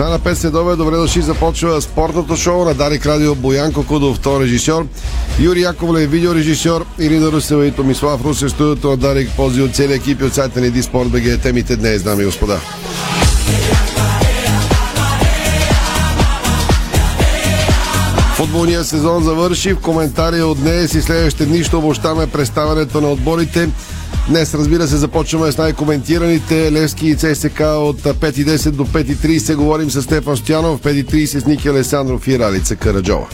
Стана 5 следове, добре дошли, започва спортното шоу на Дарик Радио Боянко Кудов, втор режисьор, Юрий Яковлев, видеорежисьор, Ирина Русева и Томислав Русе, студиото на Дарик, пози от целия екип и от сайта ни Диспорт БГ. Темите днес, дами и господа. Футболният сезон завърши. В коментари от днес и следващите дни ще обощаме представянето на отборите. Днес, разбира се, започваме с най-коментираните Левски и ЦСК от 5.10 до 5.30. Говорим с Стефан Стоянов, 5.30 с Ники Алесандров и Ралица Караджова.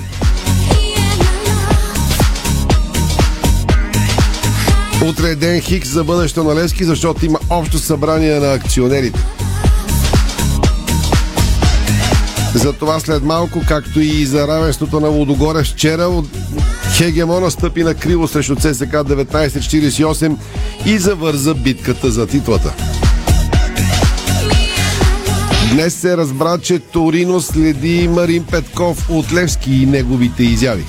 Утре е ден Хикс за бъдещето на Левски, защото има общо събрание на акционерите. За това след малко, както и за равенството на Лудогоре вчера, Хегемона стъпи на криво срещу ЦСК 1948 и завърза битката за титлата. Днес се разбра, че Торино следи Марин Петков от Левски и неговите изяви.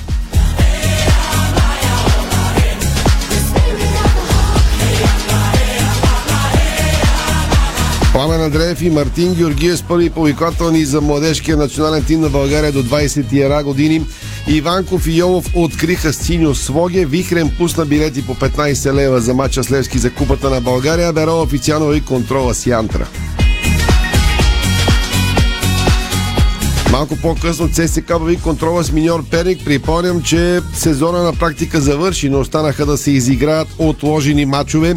Пламен Андреев и Мартин Георгиев с първи повиквателни за младежкия национален тим на България до 21 години. Иванков и Йолов откриха синьо своге. Вихрен пусна билети по 15 лева за мача с Левски за Купата на България. Беро официално и контрола с Янтра. Малко по-късно ЦСК въви контрола с миньор Перник. Припомням, че сезона на практика завърши, но останаха да се изиграят отложени матчове.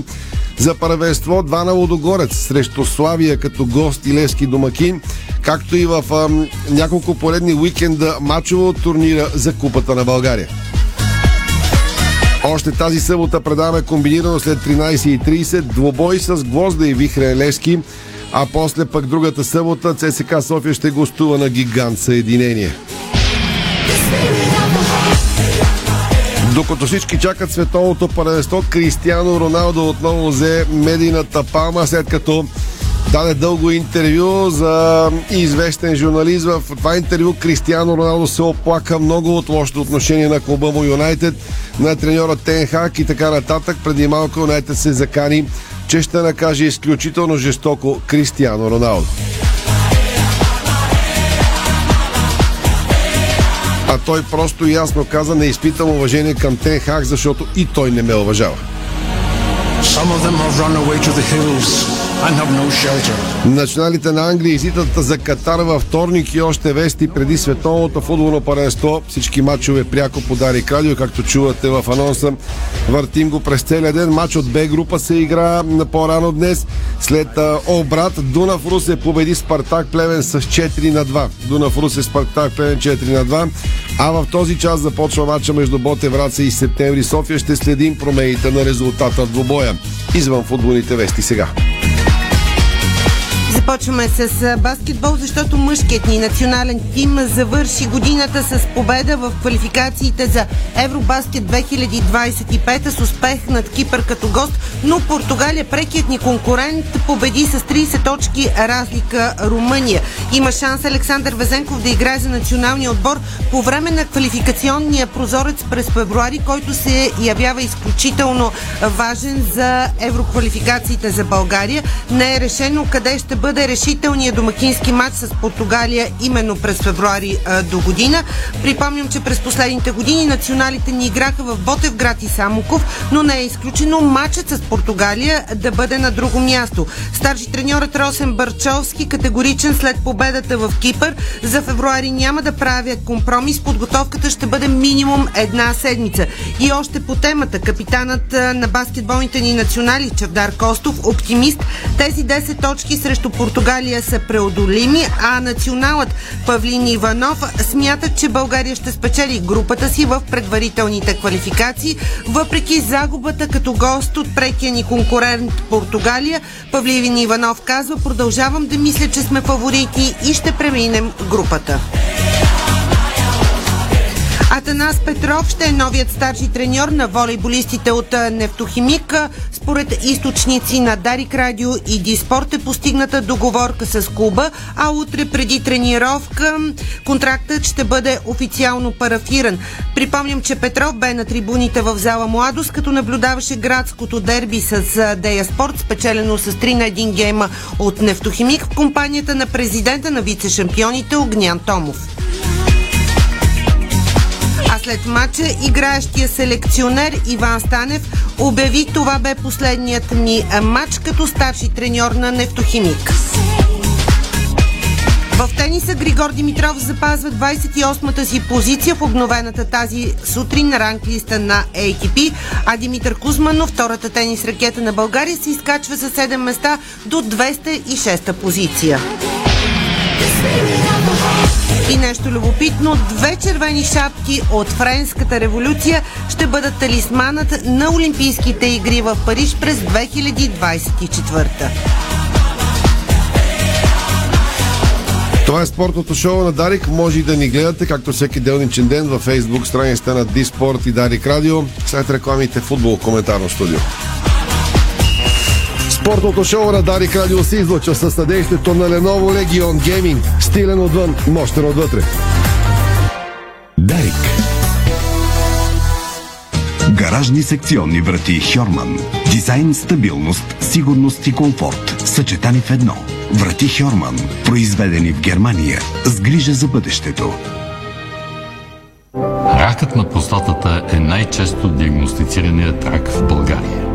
За първенство два на Лодогорец срещу Славия като гост и Левски домакин, както и в ам, няколко поредни уикенда матчово от турнира за Купата на България. Още тази събота предаваме комбинирано след 13.30 двобой с Гвозда и Вихрен Левски, а после пък другата събота ЦСК София ще гостува на гигант Съединение. Докато всички чакат световното първенство, Кристиано Роналдо отново взе медийната палма, след като даде дълго интервю за известен журналист. В това интервю Кристиано Роналдо се оплака много от лошото отношение на клуба му Юнайтед, на треньора Тенхак и така нататък. Преди малко Юнайтед се закани, че ще накаже изключително жестоко Кристиано Роналдо. А той просто ясно каза, не изпитам уважение към Тенхак, защото и той не ме уважава. Some of them have run away to the hills no. Националите на Англия излитат за Катар във вторник и още вести преди световното футболно паренство. Всички матчове пряко подари Радио, както чувате в анонса. Въртим го през целия ден. Матч от Б група се игра по-рано днес. След обрат Дунав Русе победи Спартак Плевен с 4 на 2. Дунав Русе Спартак Плевен 4 на 2. А в този час започва матча между Боте Враца и Септември София. Ще следим промените на резултата в двобоя. Извън футболните вести сега. Започваме с баскетбол, защото мъжкият ни национален тим завърши годината с победа в квалификациите за Евробаскет 2025 с успех над Кипър като гост, но Португалия, прекият ни конкурент, победи с 30 точки разлика Румъния. Има шанс Александър Везенков да играе за националния отбор по време на квалификационния прозорец през февруари, който се явява изключително важен за евроквалификациите за България. Не е решено къде ще бъде решителният домакински матч с Португалия именно през февруари а, до година. Припомням, че през последните години националите ни играха в Ботевград и Самоков, но не е изключено матчът с Португалия да бъде на друго място. Старши треньорът Росен Барчовски категоричен след победата в Кипър. За февруари няма да правя компромис. Подготовката ще бъде минимум една седмица. И още по темата, капитанът на баскетболните ни национали Чавдар Костов, оптимист, тези 10 точки срещу Португалия са преодолими, а националът Павлин Иванов смята, че България ще спечели групата си в предварителните квалификации, въпреки загубата като гост от прекия ни конкурент Португалия. Павлин Иванов казва, продължавам да мисля, че сме фаворити и ще преминем групата. Атанас Петров ще е новият старши треньор на волейболистите от Нефтохимик. Според източници на Дарик Радио и Диспорт е постигната договорка с клуба, а утре преди тренировка контрактът ще бъде официално парафиран. Припомням, че Петров бе на трибуните в зала Младост, като наблюдаваше градското дерби с Дея Спорт, спечелено с 3 на 1 гейма от Нефтохимик в компанията на президента на вице-шампионите Огнян Томов. След матча играещия селекционер Иван Станев обяви това бе последният ми матч като старши треньор на Нефтохимик. В тениса Григор Димитров запазва 28-та си позиция в обновената тази сутрин на ранглиста на ATP, а Димитър Кузманов, втората тенис ракета на България, се изкачва за 7 места до 206-та позиция. И нещо любопитно, две червени шапки от Френската революция ще бъдат талисманът на Олимпийските игри в Париж през 2024. Това е спортното шоу на Дарик. Може и да ни гледате, както всеки делничен ден, във Facebook страницата на Диспорт и Дарик Радио. След рекламите футбол, коментарно студио. Спортното шоу на Дарик Радио се излъчва със съдействието на Lenovo Legion Gaming. Стилен отвън, мощен отвътре. Дарик. Гаражни секционни врати Хьорман. Дизайн, стабилност, сигурност и комфорт. Съчетани в едно. Врати Хьорман. Произведени в Германия. С грижа за бъдещето. Ракът на простатата е най-често диагностицираният рак в България.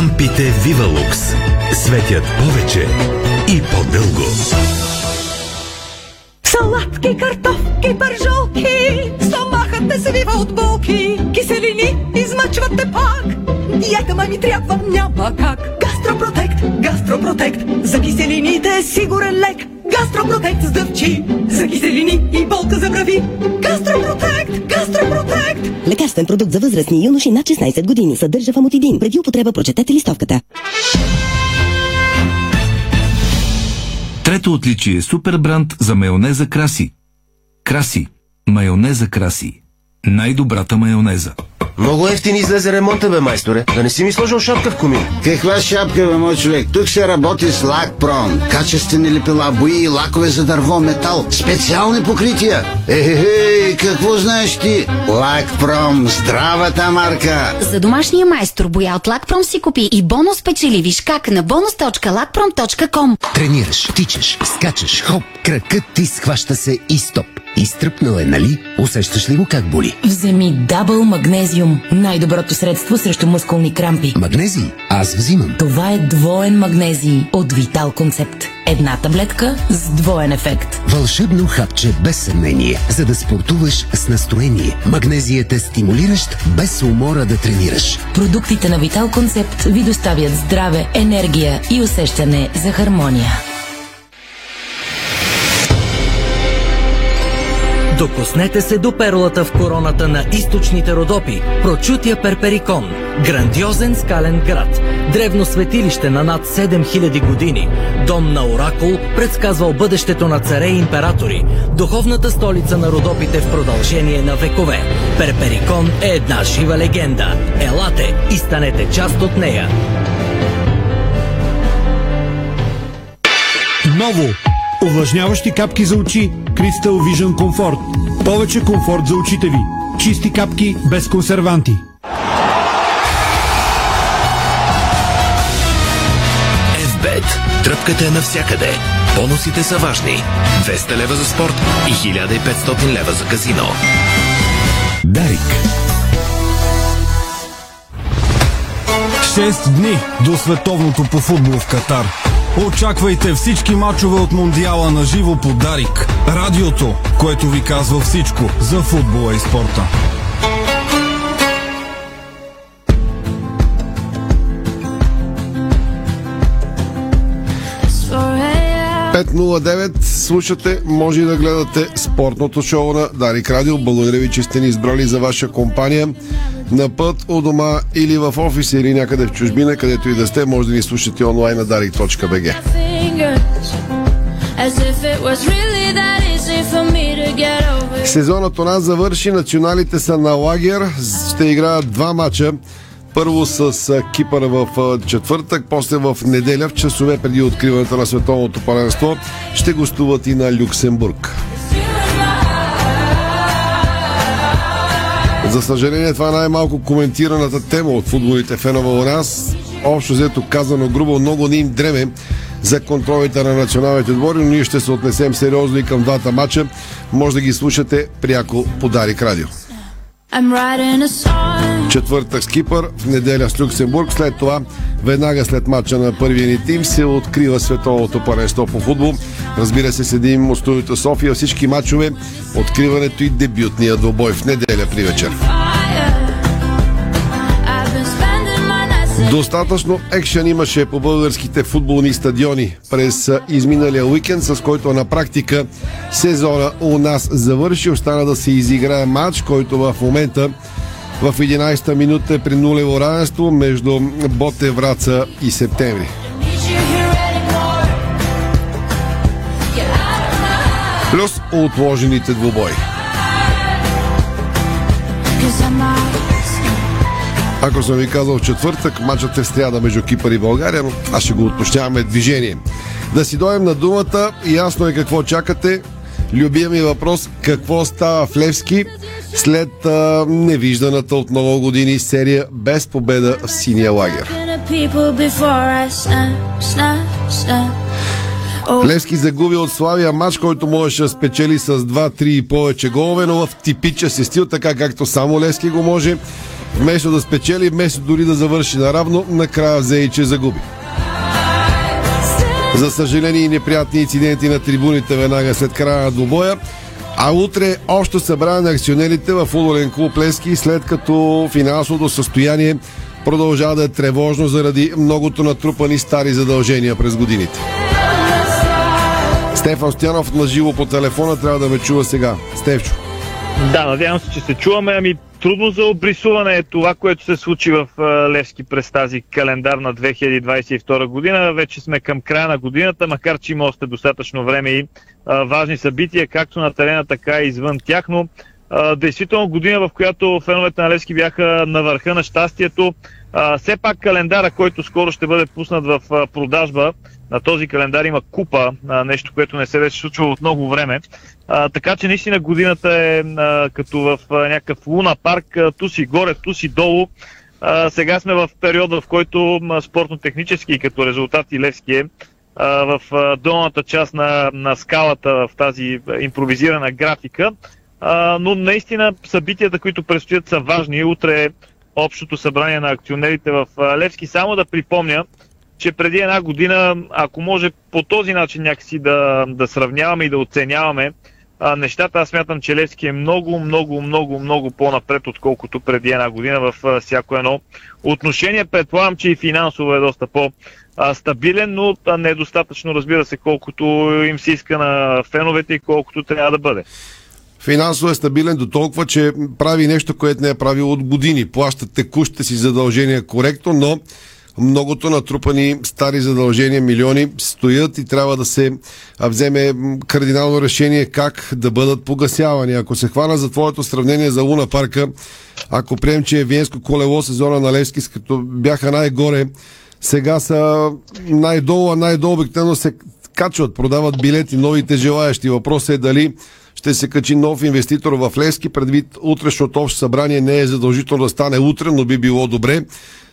Лампите Вивалукс светят повече и по-дълго. Салатки, картофки, пържолки, стомахът те свива от болки, киселини измъчват те пак. Диета ма ми трябва, няма как. Гастропротект, гастропротект, за киселините е сигурен лек. Гастропротект с дъвчи, Лекарствен продукт за възрастни юноши над 16 години. Съдържа фамотидин. Преди употреба прочетете листовката. Трето отличие е супер бранд за майонеза Краси. Краси. Майонеза Краси. Най-добрата майонеза. Много ефтин излезе ремонта, бе, майсторе. Да не си ми сложил шапка в комин. Каква шапка, бе, мой човек? Тук се работи с Лакпром. Качествени лепила, бои и лакове за дърво, метал. Специални покрития. Ехе, какво знаеш ти? Лакпром, здравата марка. За домашния майстор боя от Лакпром си купи и бонус печели. Виж как на bonus.lakprom.com Тренираш, тичаш, скачаш, хоп, кракът ти схваща се и стоп. Изтръпнал е, нали? Усещаш ли го как боли? Вземи Дабъл Магнезиум. Най-доброто средство срещу мускулни крампи. Магнезий? Аз взимам. Това е двоен магнезий от Витал Концепт. Една таблетка с двоен ефект. Вълшебно хапче без съмнение, за да спортуваш с настроение. Магнезият е стимулиращ, без умора да тренираш. Продуктите на Витал Концепт ви доставят здраве, енергия и усещане за хармония. Докоснете се до перлата в короната на източните Родопи, прочутия Перперикон, грандиозен скален град, древно светилище на над 7000 години, дом на оракул, предсказвал бъдещето на царе и императори, духовната столица на Родопите в продължение на векове. Перперикон е една жива легенда. Елате и станете част от нея. Ново! Увлажняващи капки за очи Crystal Vision Comfort. Повече комфорт за очите ви. Чисти капки без консерванти. FBET. Тръпката е навсякъде. Бонусите са важни. 200 лева за спорт и 1500 лева за казино. Дарик. Шест дни до световното по футбол в Катар. Очаквайте всички мачове от Мондиала на живо по Дарик. Радиото, което ви казва всичко за футбола и спорта. 509 слушате, може и да гледате спортното шоу на Дарик Радио. Благодаря ви, че сте ни избрали за ваша компания. На път у дома или в офис или някъде в чужбина, където и да сте, може да ни слушате онлайн на darik.bg. Сезонът у нас завърши, националите са на лагер, ще играят два мача първо с Кипър в четвъртък, после в неделя, в часове преди откриването на световното паренство, ще гостуват и на Люксембург. За съжаление, това е най-малко коментираната тема от футболите фенове у нас. Общо взето казано грубо, много не им дреме за контролите на националните отбори, но ние ще се отнесем сериозно и към двата матча. Може да ги слушате пряко по Дарик Радио. Четвъртък с Кипър, в неделя с Люксембург. След това, веднага след матча на първия ни тим, се открива световното паренство по футбол. Разбира се, седим от студиото София. Всички матчове, откриването и дебютния двобой в неделя при вечер. Достатъчно екшен имаше по българските футболни стадиони през изминалия уикенд, с който на практика сезона у нас завърши. Остана да се изиграе матч, който в момента в 11-та минута е при нулево равенство между Боте Враца и Септември. Плюс отложените двубои. Ако съм ви казал в четвъртък, матчът е стряда между Кипър и България, но аз ще го уточняваме движение. Да си дойдем на думата, ясно е какво чакате. Любия ми въпрос, какво става в Левски след а, невижданата от много години серия без победа в синия лагер. Левски загуби от Славия матч, който можеше да спечели с 2-3 и повече голове, но в типича си стил, така както само Левски го може. Вместо да спечели, вместо дори да завърши наравно, накрая взе и че загуби. За съжаление и неприятни инциденти на трибуните веднага след края на двубоя. А утре още събрание на акционерите в футболен клуб Лески, след като финансовото състояние продължава да е тревожно заради многото натрупани стари задължения през годините. Стефан Стоянов на живо по телефона трябва да ме чува сега. Стефчо. Да, надявам се, че се чуваме. Ами трудно за обрисуване е това, което се случи в Левски през тази календарна 2022 година. Вече сме към края на годината, макар че има още достатъчно време и важни събития, както на терена, така и извън тях, но действително година, в която феновете на Левски бяха на върха на щастието. А, все пак календара, който скоро ще бъде пуснат в а, продажба, на този календар има купа, а, нещо, което не се беше случвало от много време. А, така че наистина годината е а, като в а, някакъв луна парк, а, ту си горе, ту си долу. А, сега сме в периода, в който спортно-технически като резултат и Левски е а, в а, долната част на, на скалата в тази импровизирана графика. А, но наистина събитията, които предстоят са важни. Утре общото събрание на акционерите в Левски. Само да припомня, че преди една година, ако може по този начин някакси да, да сравняваме и да оценяваме а, нещата, аз смятам, че Левски е много, много, много, много по-напред, отколкото преди една година в а, всяко едно отношение. Предполагам, че и финансово е доста по-стабилен, но не е достатъчно, разбира се, колкото им се иска на феновете и колкото трябва да бъде. Финансово е стабилен до толкова, че прави нещо, което не е правил от години. Плаща текущите си задължения коректно, но многото натрупани стари задължения, милиони стоят и трябва да се вземе кардинално решение как да бъдат погасявани. Ако се хвана за твоето сравнение за Луна парка, ако прием, че е Виенско колело сезона на Левски, като бяха най-горе, сега са най-долу, а най-долу обикновено се качват, продават билети новите желаящи. Въпросът е дали ще се качи нов инвеститор в Левски, предвид утрешното общо събрание не е задължително да стане утре, но би било добре.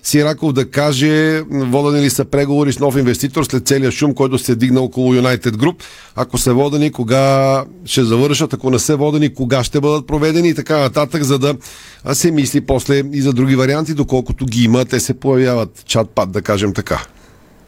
Сираков да каже, водени ли са преговори с нов инвеститор след целия шум, който се дигна около United Group. Ако са водени, кога ще завършат, ако не са водени, кога ще бъдат проведени и така нататък, за да се мисли после и за други варианти, доколкото ги има, те се появяват чат-пат, да кажем така.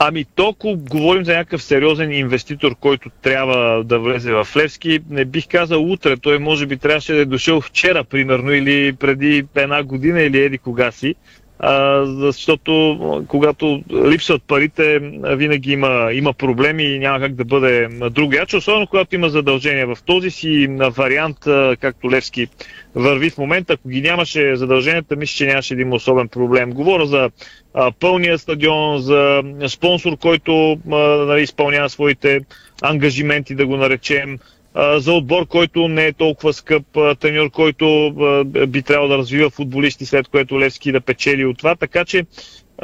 Ами толкова говорим за някакъв сериозен инвеститор, който трябва да влезе в Левски. Не бих казал утре. Той може би трябваше да е дошъл вчера, примерно, или преди една година, или еди кога си. А, защото когато липсват парите, винаги има, има проблеми и няма как да бъде другияче, особено когато има задължения. В този си вариант, както Левски върви в момента, ако ги нямаше задълженията, мисля, че нямаше да има особен проблем. Говоря за а, пълния стадион, за спонсор, който а, нали, изпълнява своите ангажименти, да го наречем, за отбор, който не е толкова скъп, треньор, който би трябвало да развива футболисти, след което Левски да печели от това. Така че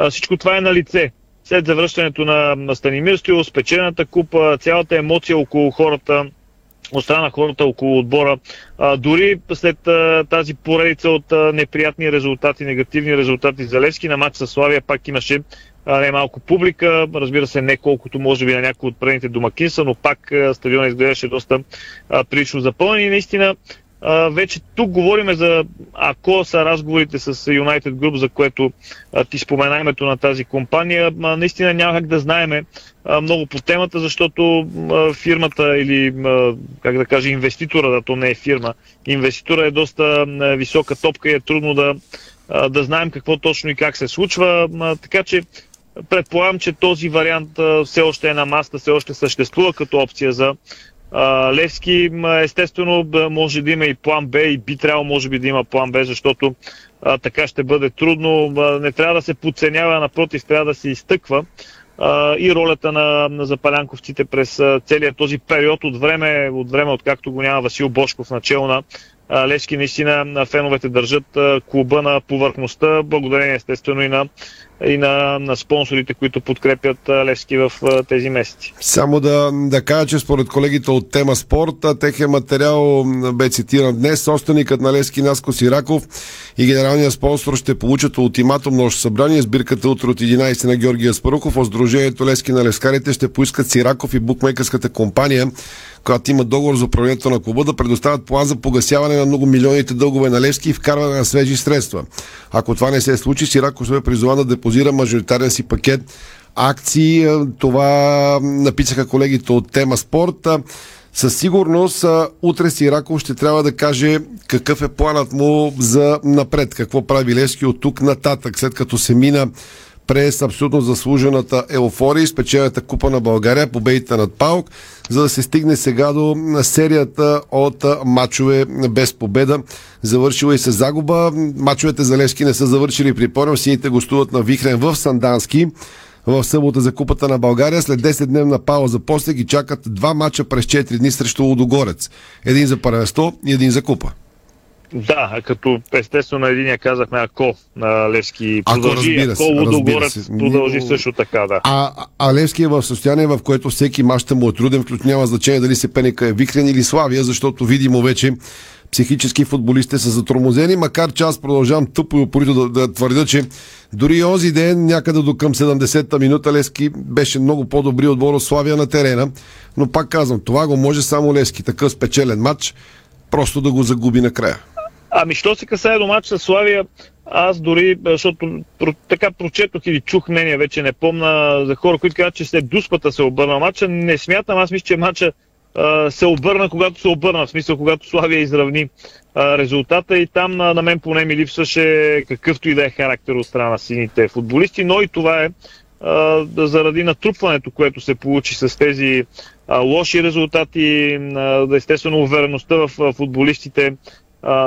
всичко това е на лице. След завръщането на Станимир Стоил, спечелената купа, цялата емоция около хората, от страна на хората около отбора. А, дори след а, тази поредица от а, неприятни резултати, негативни резултати за Левски на матч с Славия, пак имаше а, не малко публика, разбира се не колкото може би на някои от предните домакинства, но пак стадионът изглеждаше доста а, прилично запълнен и наистина а, вече тук говориме за ако са разговорите с United Group, за което а, ти спомена името на тази компания, а, наистина няма как да знаеме а, много по темата, защото а, фирмата или, а, как да кажа, инвеститора, да то не е фирма, инвеститора е доста а, висока топка и е трудно да, да знаем какво точно и как се случва, така че предполагам, че този вариант все още е на маста, все още съществува като опция за Левски. Естествено, може да има и план Б и би трябвало, може би, да има план Б, защото така ще бъде трудно. Не трябва да се подценява, напротив, трябва да се изтъква и ролята на, на запалянковците през целият този период от време, от време, откакто го няма Васил Бошков начало на Левски. Наистина феновете държат клуба на повърхността, благодарение естествено и на и на, на спонсорите, които подкрепят Левски в тези месеци. Само да, да кажа, че според колегите от тема спорт, техен материал бе цитиран днес. Собственикът на Левски Наско Сираков и генералният спонсор ще получат ултиматум нощ събрание. Сбирката утре от 11 на Георгия Спарухов. От Сдружението Левски на Левскарите ще поискат Сираков и букмейкърската компания която има договор за управлението на клуба, да предоставят план за погасяване на много милионите дългове на Левски и вкарване на свежи средства. Ако това не се случи, Сираков ще призова да депозира мажоритарен си пакет акции. Това написаха колегите от тема спорт. Със сигурност утре Сираков ще трябва да каже какъв е планът му за напред, какво прави Левски от тук нататък, след като се мина през абсолютно заслужената еуфория и спечелената купа на България, победите над Паук, за да се стигне сега до серията от матчове без победа. Завършила и с загуба. Мачовете за Левски не са завършили. Припомням, сините гостуват на Вихрен в Сандански в събота за Купата на България. След 10-дневна пауза после ги чакат два мача през 4 дни срещу Лудогорец. Един за първенство и един за Купа. Да, като естествено на единия казахме ако на Левски продължи, ако, ако Лудогорец продължи също така, да. А, а Левски е в състояние, в което всеки мач ще му е труден, включно няма значение дали се пенека е Викрен или Славия, защото видимо вече психически футболисти са затормозени, макар че аз продължавам тъпо и упорито да, да твърдя, че дори онзи ден, някъде до към 70-та минута, Левски беше много по-добри отбор от Славия на терена, но пак казвам, това го може само Левски, такъв спечелен матч, просто да го загуби накрая. Ами, що се касае до матч с Славия, аз дори, защото така прочетох или чух мнение, вече не помна, за хора, които казват, че след дуспата се обърна матча, не смятам, аз мисля, че матча а, се обърна, когато се обърна, в смисъл, когато Славия изравни а, резултата. И там на, на мен поне ми липсваше какъвто и да е характер от страна на сините футболисти, но и това е а, заради натрупването, което се получи с тези а, лоши резултати, а, естествено увереността в футболистите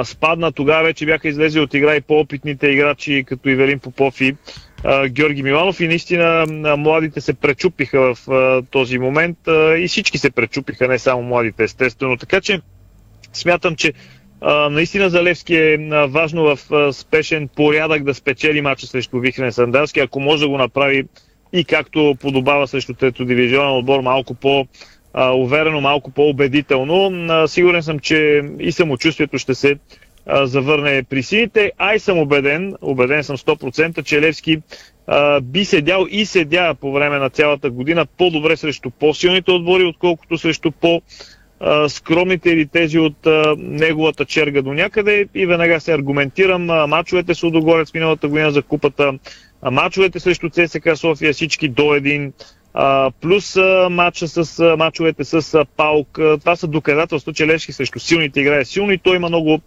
спадна. Тогава вече бяха излезли от игра и по-опитните играчи, като Ивелин Попов и а, Георги Миланов. И наистина а, младите се пречупиха в а, този момент а, и всички се пречупиха, не само младите, естествено. Така че смятам, че а, наистина за Левски е а, важно в а, спешен порядък да спечели мача срещу Вихрен Сандарски, ако може да го направи и както подобава срещу трето дивизионен отбор, малко по- уверено, малко по-убедително. Сигурен съм, че и самочувствието ще се завърне при сините, а и съм убеден, убеден съм 100%, че Левски би седял и седя по време на цялата година по-добре срещу по-силните отбори, отколкото срещу по- скромните или тези от неговата черга до някъде и веднага се аргументирам. А, мачовете с Удогорец миналата година за купата а, мачовете срещу ЦСКА София, всички до един, плюс а, матча с, мачовете с а, Паук. Това са доказателства, че Левски срещу силните играе силно и той има много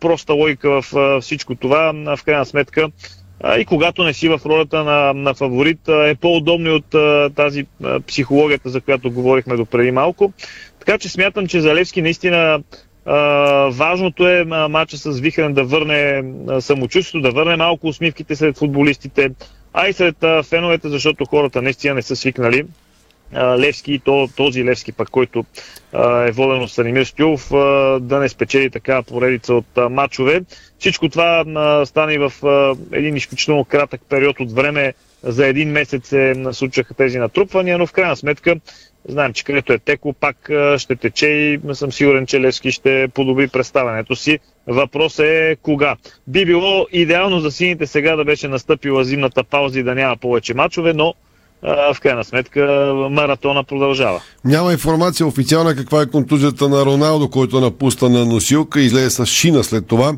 проста логика в всичко това. В крайна сметка и когато не си в ролята на, на фаворит, е по-удобно от тази психологията, за която говорихме до преди малко. Така че смятам, че за Левски наистина важното е матча с Вихрен да върне самочувствието, да върне малко усмивките сред футболистите, а и сред а, феновете, защото хората наистина не са свикнали Левски и то, този Левски пък, който а, е воден от Станимир Стюлов, а, да не спечели така поредица от а, матчове. Всичко това а, стане в а, един изключително кратък период от време. За един месец се случаха тези натрупвания, но в крайна сметка знаем, че където е текло, пак а, ще тече и съм сигурен, че Левски ще подобри представянето си. Въпросът е кога. Би било идеално за сините сега да беше настъпила зимната пауза и да няма повече матчове, но в крайна сметка маратона продължава. Няма информация официална каква е контузията на Роналдо, който напусна на носилка и излезе с шина след това.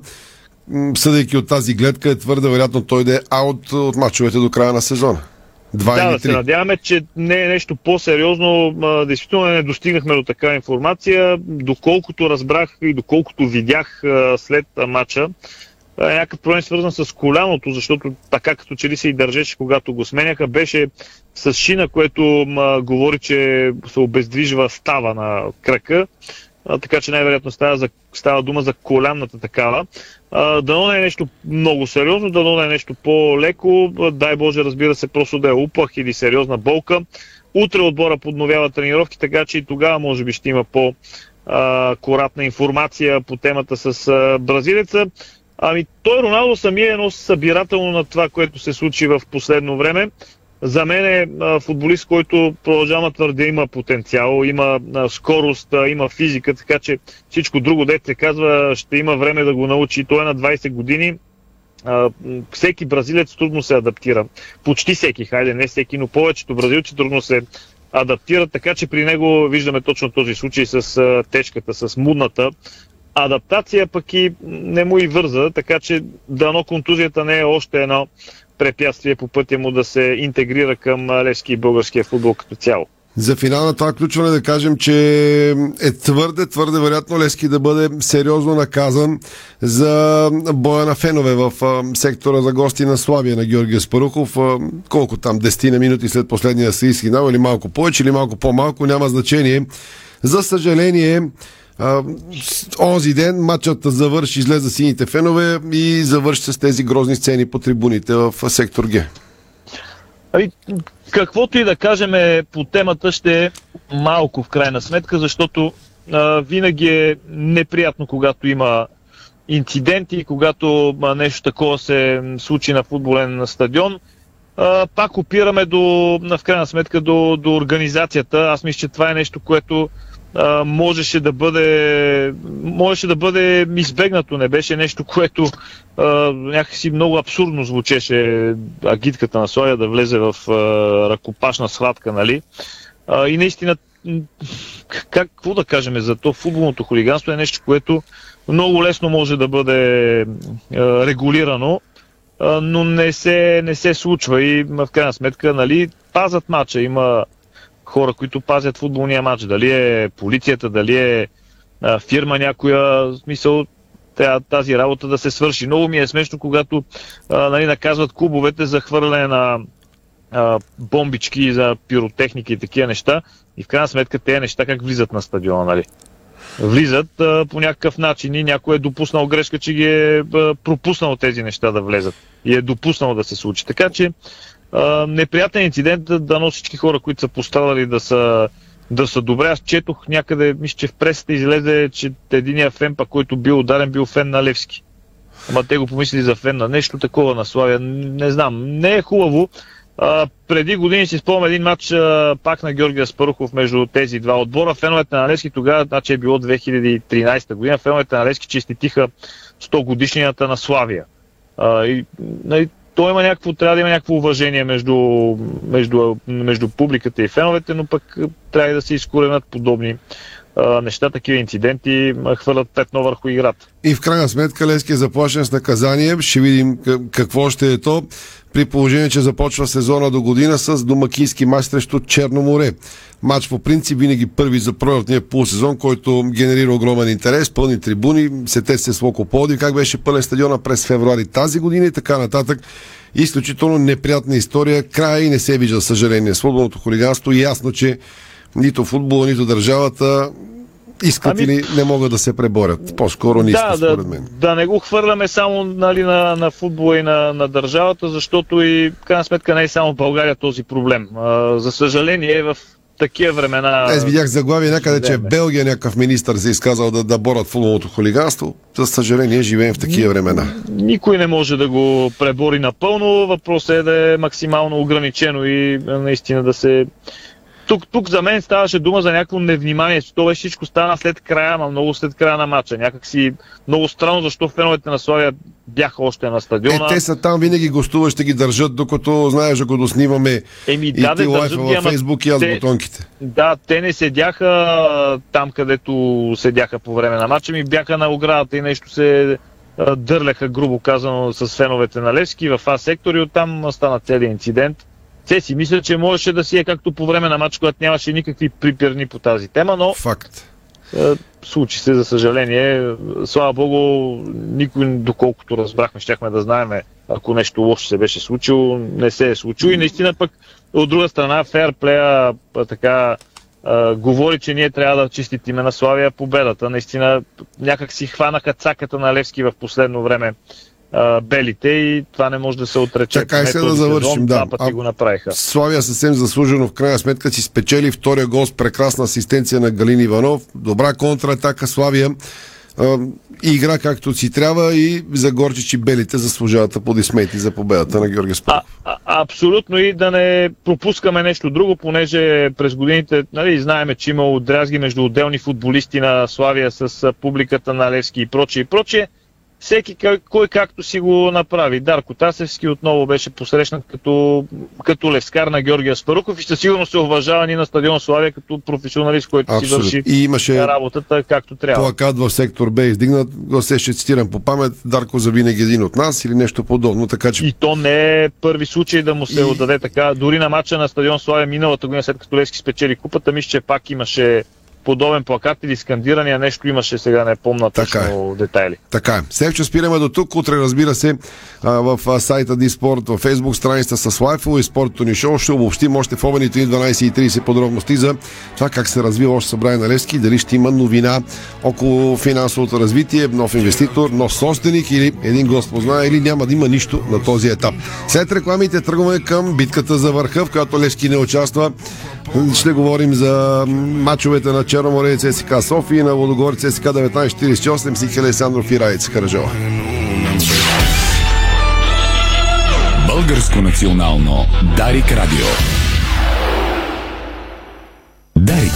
Съдейки от тази гледка е твърде вероятно той да е аут от мачовете до края на сезона. Два да, да се надяваме, че не е нещо по-сериозно. Действително не достигнахме до такава информация. Доколкото разбрах и доколкото видях след матча, е някакъв проблем свързан с коляното, защото така като че ли се и държеше, когато го сменяха, беше с шина, което говори, че се обездвижва става на кръка. Така че най-вероятно става, за, става дума за колянната такава. Дано не е нещо много сериозно, дано не е нещо по-леко. Дай Боже, разбира се, просто да е упах или сериозна болка. Утре отбора подновява тренировки, така че и тогава може би ще има по- коратна информация по темата с бразилеца. Ами той Роналдо самия е едно събирателно на това, което се случи в последно време. За мен е футболист, който продължава твърде има потенциал, има скорост, има физика, така че всичко друго, дете се казва, ще има време да го научи. Той е на 20 години. Всеки бразилец трудно се адаптира. Почти всеки, хайде, не всеки, но повечето бразилци трудно се адаптират, така че при него виждаме точно този случай с тежката, с мудната адаптация пък и не му и върза, така че дано контузията не е още едно препятствие по пътя му да се интегрира към левски и българския футбол като цяло. За финал на това ключване да кажем, че е твърде, твърде вероятно Лески да бъде сериозно наказан за боя на фенове в сектора за гости на Славия на Георгия Спарухов. Колко там, 10 на минути след последния си финал или малко повече или малко по-малко, няма значение. За съжаление, а, онзи ден матчът завърши, излезе сините фенове и завърши с тези грозни сцени по трибуните в сектор Г. Ами, каквото и да кажем по темата ще е малко в крайна сметка, защото а, винаги е неприятно, когато има инциденти, когато а, нещо такова се случи на футболен стадион. А, пак опираме до, в крайна сметка до, до организацията. Аз мисля, че това е нещо, което а, можеше да бъде можеше да бъде избегнато. Не беше нещо, което а, някакси много абсурдно звучеше агитката на Соя да влезе в а, ръкопашна схватка, нали? А, и наистина, как, какво да кажем за то, футболното хулиганство е нещо, което много лесно може да бъде а, регулирано, но не се, не се случва и в крайна сметка, нали, пазат матча. Има хора, които пазят футболния матч. Дали е полицията, дали е а, фирма някоя, смисъл тази работа да се свърши. Много ми е смешно, когато а, нали, наказват клубовете за хвърляне на а, бомбички за пиротехника и такива неща. И в крайна сметка тези неща как влизат на стадиона, нали? Влизат а, по някакъв начин и някой е допуснал грешка, че ги е а, пропуснал тези неща да влезат. И е допуснал да се случи. Така че неприятен инцидент, дано всички хора, които са пострадали да са, да са добре. Аз четох някъде, мисля, че в пресата излезе, че единия фен, па, който бил ударен, бил фен на Левски. Ама те го помислили за фен на нещо такова на Славия. Не знам. Не е хубаво. А, преди години си спомням един матч а, пак на Георгия Спарухов между тези два отбора. Феновете на Левски тогава, значи е било 2013 година, феновете на Левски честитиха 100 годишнината на Славия. А, и, нали, той има някакво, трябва да има някакво уважение между, между, между публиката и феновете, но пък трябва да се изкоренят подобни неща, такива инциденти хвърлят петно върху играта. И в крайна сметка Лески е заплашен с наказание. Ще видим какво ще е то. При положение, че започва сезона до година с домакински матч срещу Черно море. Матч по принцип винаги първи за пролетния полусезон, който генерира огромен интерес, пълни трибуни, се с Локополди, как беше пълен стадиона през февруари тази година и така нататък. Изключително неприятна история. Края и не се вижда, съжаление, с футболното хулиганство. Ясно, че нито футбола, нито държавата искат ами... или не могат да се преборят. По-скоро не искат, да, според мен. Да, да не го хвърляме само нали, на, на футбола и на, на държавата, защото и в крайна сметка не е само в България този проблем. А, за съжаление, в такива времена. Аз видях заглавие някъде, че Белгия някакъв министър се е изказал да, да борят футболното хулиганство. За съжаление, живеем в такива времена. Никой не може да го пребори напълно. Въпросът е да е максимално ограничено и наистина да се тук, тук за мен ставаше дума за някакво невнимание. Това всичко стана след края, ама много след края на матча. Някак си много странно, защо феновете на Славия бяха още на стадиона. Е, те са там винаги гостува, ще ги държат, докато знаеш, ако доснимаме Еми, и да, ти лайфа във Фейсбук и аз те, бутонките. Да, те не седяха там, където седяха по време на матча, ми бяха на оградата и нещо се дърляха, грубо казано, с феновете на Левски в А сектор и оттам стана целият инцидент. Те си мисля, че можеше да си е както по време на матч, когато нямаше никакви приперни по тази тема, но... Факт. Е, случи се, за съжаление. Слава Богу, никой, доколкото разбрахме, щяхме да знаеме, ако нещо лошо се беше случило, не се е случило. И наистина пък, от друга страна, фейрплея така говори, че ние трябва да чиститиме на Славия победата. Наистина, някак си хванаха цаката на Левски в последно време а, белите и това не може да се отрече. Така и се да завършим. Сезон, да. Пъти го направиха. Славия съвсем заслужено в крайна сметка си спечели втория гол с прекрасна асистенция на Галин Иванов. Добра контратака Славия и игра както си трябва и за Горчич и Белите заслужават аплодисменти за победата на Георгия Спаров. А, а, абсолютно и да не пропускаме нещо друго, понеже през годините нали, знаеме, че има отрязги между отделни футболисти на Славия с публиката на Левски и прочее и прочее всеки кой, кой както си го направи. Дарко Тасевски отново беше посрещнат като, като левскар на Георгия Спаруков и със сигурност се уважава и на стадион Славия като професионалист, който Абсолют. си върши и имаше работата както трябва. Плакат в сектор Б издигнат, го се ще цитирам по памет, Дарко за винаги един от нас или нещо подобно. Така, че... И то не е първи случай да му се и... отдаде така. Дори на матча на стадион Славия миналата година, след като Левски спечели купата, мисля, че пак имаше подобен плакат или скандирания, нещо имаше сега, не помна така точно е. детайли. Така е. Севче спираме до тук. Утре, разбира се, в сайта Диспорт, в фейсбук страницата с Лайфо и Спортното ни шоу ще обобщим още в обедните 12.30 подробности за това как се развива още събрание на Левски, дали ще има новина около финансовото развитие, нов инвеститор, нов собственик или един гост познае или няма да има нищо на този етап. След рекламите тръгваме към битката за върха, в която Левски не участва. Ще говорим за мачовете на Черноморе и ЦСКА София и на Водогор ЦСКА 1948 с Александров и Раец Харажова. Българско национално Дарик Радио. Дарик.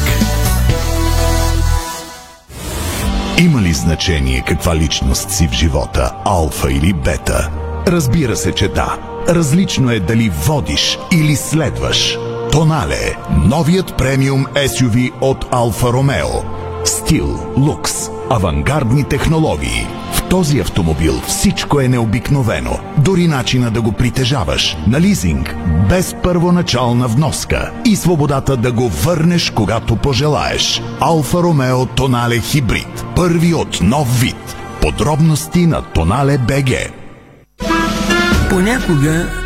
Има ли значение каква личност си в живота, алфа или бета? Разбира се, че да. Различно е дали водиш или следваш. Тонале – новият премиум SUV от Алфа Ромео. Стил, лукс, авангардни технологии. В този автомобил всичко е необикновено. Дори начина да го притежаваш. На лизинг, без първоначална вноска. И свободата да го върнеш, когато пожелаеш. Алфа Ромео Тонале Хибрид. Първи от нов вид. Подробности на Тонале БГ. Понякога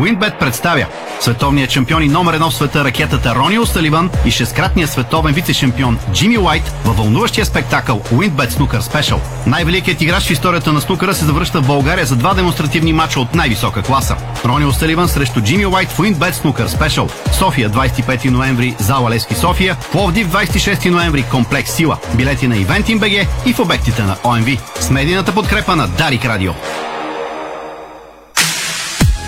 Уинбет представя световният шампион и номер едно в света ракетата Рони Осталиван и шесткратният световен вице-шампион Джимми Уайт във вълнуващия спектакъл Уинбет Snooker Special. Най-великият играч в историята на снукъра се завръща в България за два демонстративни мача от най-висока класа. Рони Осталиван срещу Джимми Уайт в Уинбет Snooker Special. София 25 ноември, зала Лески София, Пловдив 26 ноември, комплекс Сила. Билети на Eventim BG и в обектите на ОМВ. С медийната подкрепа на Дарик Радио.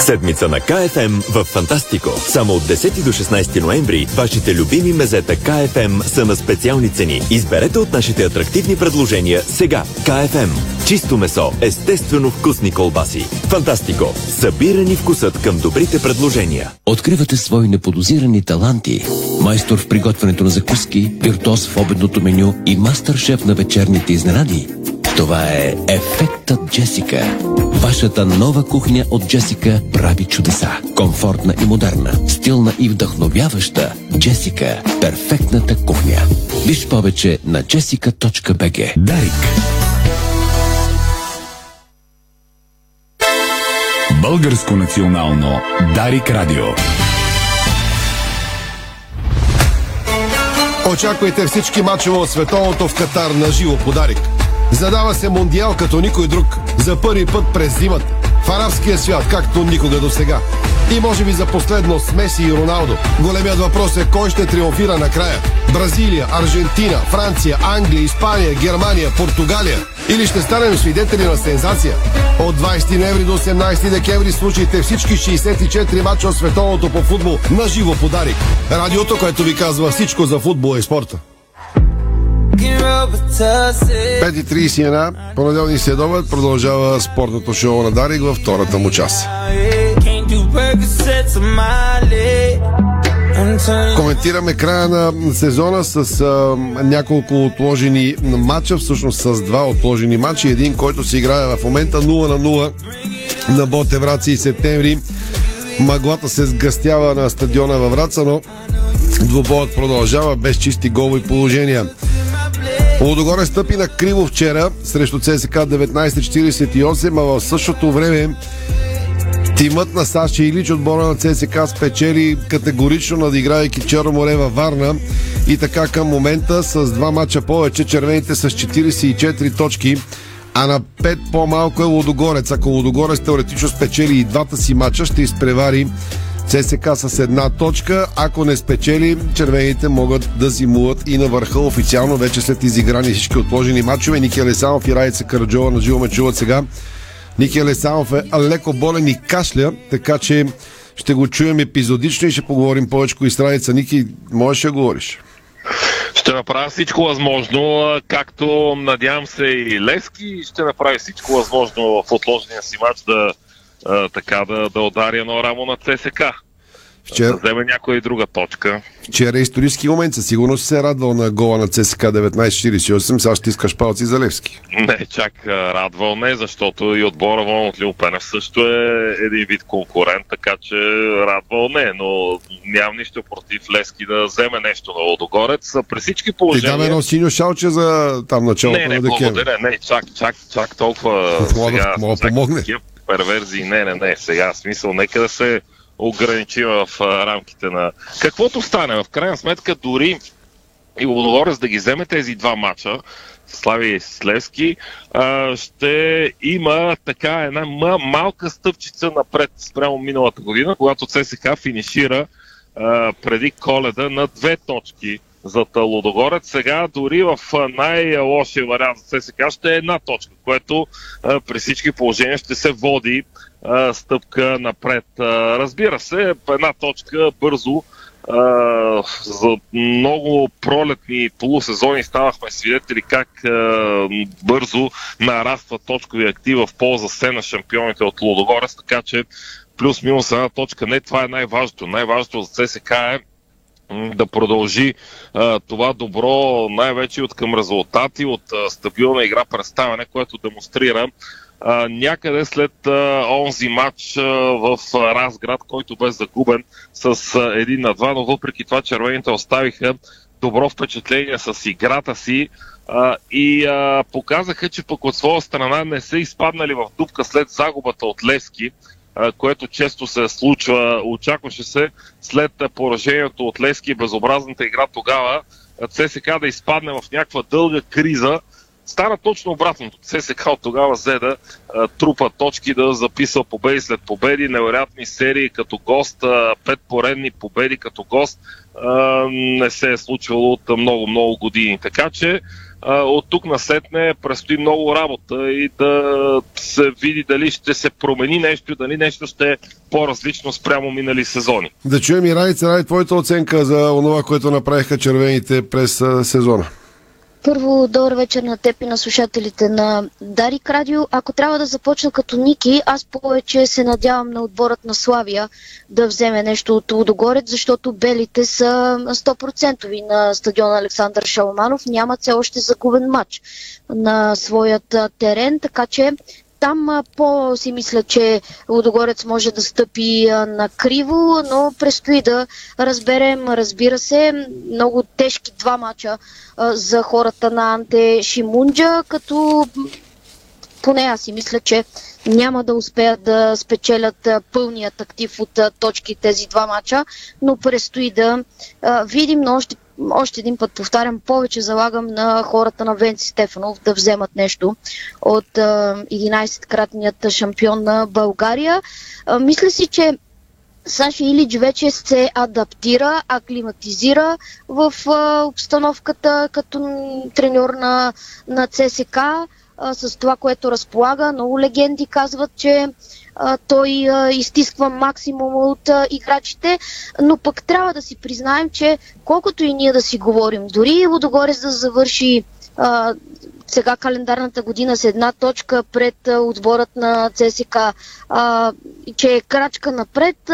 Седмица на КФМ в Фантастико. Само от 10 до 16 ноември вашите любими мезета КФМ са на специални цени. Изберете от нашите атрактивни предложения сега. КФМ. Чисто месо. Естествено вкусни колбаси. Фантастико. Събирани вкусът към добрите предложения. Откривате свои неподозирани таланти. Майстор в приготвянето на закуски, виртуоз в обедното меню и мастър-шеф на вечерните изненади. Това е Ефектът Джесика. Вашата нова кухня от Джесика прави чудеса. Комфортна и модерна, стилна и вдъхновяваща. Джесика – перфектната кухня. Виж повече на jessica.bg. Дарик. Българско национално Дарик Радио. Очаквайте всички мачове от световното в Катар на живо подарик. Задава се мондиал като никой друг. За първи път през зимата. В арабския свят, както никога до сега. И може би за последно с Меси и Роналдо. Големият въпрос е кой ще триумфира накрая. Бразилия, Аржентина, Франция, Англия, Испания, Германия, Португалия. Или ще станем свидетели на сензация. От 20 ноември до 18 декември слушайте всички 64 мача от световното по футбол на живо подарик. Радиото, което ви казва всичко за футбол и спорта. 5.31, понеделник следобед продължава спортното шоу на Дарик във втората му част. Коментираме края на сезона с а, няколко отложени матча, всъщност с два отложени матча. Един, който се играе в момента 0 на 0 на Боте Враца и септември. Маглата се сгъстява на стадиона във Враца, но двубоят продължава без чисти голови положения. Лудогоре стъпи на криво вчера срещу ЦСК 1948, а в същото време Тимът на Саши Илич отбора на ЦСК спечели категорично надигравайки Черно във Варна и така към момента с два мача повече червените с 44 точки а на 5 по-малко е Лудогорец. Ако Лудогорец теоретично спечели и двата си мача, ще изпревари ЦСК с една точка. Ако не спечели, червените могат да зимуват и на върха официално, вече след изиграни всички отложени матчове. Ники Алесанов и Райца Караджова на живо ме чуват сега. Ники Алесанов е леко болен и кашля, така че ще го чуем епизодично и ще поговорим повече и с Райца. Ники, можеш да говориш? Ще направя всичко възможно, както надявам се и Лески, ще направи всичко възможно в отложения си матч да, така да, да удари едно рамо на ЦСК. Вчера... Да вземе някоя и друга точка. Вчера е исторически момент. Със сигурност се е радвал на гола на ЦСК 1948. Сега ще искаш палци за Левски. Не, чак радвал не, защото и отбора Вон от Лилпенев също е един вид конкурент, така че радвал не, но нямам нищо против Левски да вземе нещо на Лодогорец. При всички положения... Ти дам едно синьо шалче за там началото не, не, на декември. Благодаря, не, чак, чак, чак толкова... Мога, сега, мога помогне. Перверзии, не, не, не, сега смисъл, нека да се ограничим в а, рамките на каквото стане. В крайна сметка дори и Лудогорец да ги вземе тези два мача, Слави Слевски, а, ще има така една малка стъпчица напред спрямо миналата година, когато ЦСК финишира а, преди коледа на две точки за Лудогорец. Сега дори в най-лошия вариант за ЦСК ще е една точка, което при всички положения ще се води стъпка напред. Разбира се, една точка бързо за много пролетни полусезони ставахме свидетели как бързо нараства точкови актив в полза се на шампионите от Лудогорец, така че плюс-минус една точка. Не, това е най-важното. Най-важното за ЦСК е да продължи а, това добро, най-вече от към резултати, от а, стабилна игра представяне, което демонстрира а, някъде след а, онзи матч а, в а, Разград, който бе загубен с а, 1 на 2, но въпреки това червените оставиха добро впечатление с играта си а, и а, показаха, че пък от своя страна не са изпаднали в дупка след загубата от Лески, а, което често се случва. Очакваше се след поражението от Лески безобразната игра тогава ЦСК да изпадне в някаква дълга криза, Стана точно обратното. ССК от тогава взе да трупа точки, да записва победи след победи, невероятни серии като гост, пет поредни победи като гост. Не се е случвало от много-много години. Така че от тук насетне предстои много работа и да се види дали ще се промени нещо, дали нещо ще е по-различно спрямо минали сезони. Да чуем и Ради Ради, твоята оценка за това, което направиха червените през сезона. Първо, добър вечер на теб и на слушателите на Дарик Радио. Ако трябва да започна като Ники, аз повече се надявам на отборът на Славия да вземе нещо от Лудогорец, защото белите са 100% на стадиона Александър Шаламанов. Нямат все още загубен матч на своят терен, така че там по си мисля, че Лудогорец може да стъпи на криво, но предстои да разберем, разбира се, много тежки два мача за хората на Анте Шимунджа, като поне аз си мисля, че няма да успеят да спечелят пълният актив от точки тези два мача, но предстои да видим, но още още един път повтарям, повече залагам на хората на Венци Стефанов да вземат нещо от 11-кратният шампион на България. Мисля си, че Саши Илич вече се адаптира, аклиматизира в обстановката като треньор на, на ЦСК с това, което разполага. Много легенди казват, че той изтисква максимум от играчите, но пък трябва да си признаем, че колкото и ние да си говорим, дори Водогорец да завърши сега календарната година с една точка пред а, отборът на ЦСК, че е крачка напред,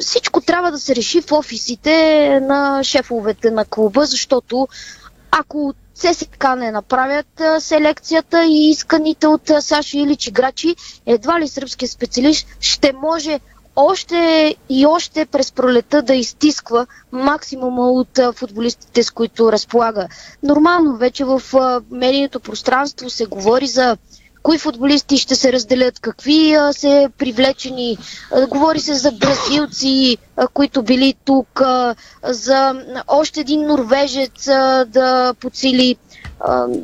всичко трябва да се реши в офисите на шефовете на клуба, защото ако ЦСК не направят селекцията и исканите от Саши Илич играчи, едва ли сръбския специалист ще може още и още през пролета да изтисква максимума от футболистите, с които разполага. Нормално вече в медийното пространство се говори за кои футболисти ще се разделят, какви а, се привлечени. А, говори се за бразилци, а, които били тук, а, за още един норвежец а, да подсили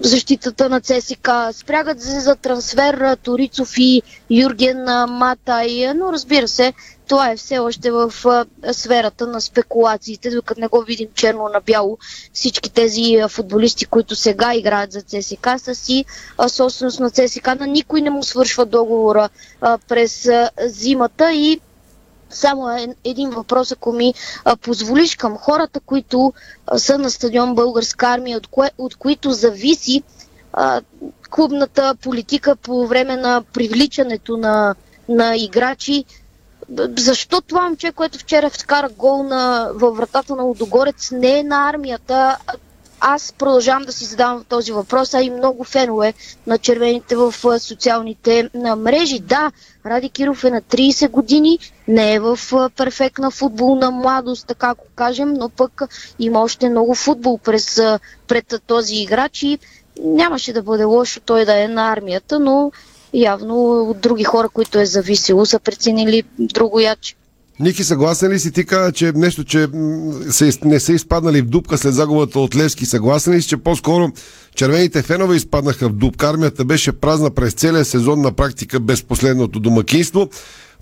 защитата на ЦСК. Спрягат се за трансфер Торицов и Юрген Матай, но разбира се, това е все още в сферата на спекулациите, докато не го видим черно на бяло. Всички тези футболисти, които сега играят за ЦСК, са си собственост на ЦСК. На никой не му свършва договора през зимата и само е един въпрос, ако ми а, позволиш към хората, които а, са на стадион Българска армия, от, кое, от които зависи а, клубната политика по време на привличането на, на играчи. Защо това момче, което вчера вкара гол на, във вратата на Лодогорец, не е на армията, аз продължавам да си задавам този въпрос, а и много фенове на червените в социалните мрежи. Да, Ради Киров е на 30 години, не е в перфектна футболна младост, така ако кажем, но пък има още много футбол през, пред този играч и нямаше да бъде лошо той да е на армията, но явно от други хора, които е зависело, са преценили друго яче. Ники, съгласен ли си ти каза, че нещо, че не са изпаднали в дупка след загубата от Левски? Съгласен ли си, че по-скоро червените фенове изпаднаха в дупка? Армията беше празна през целия сезон на практика без последното домакинство,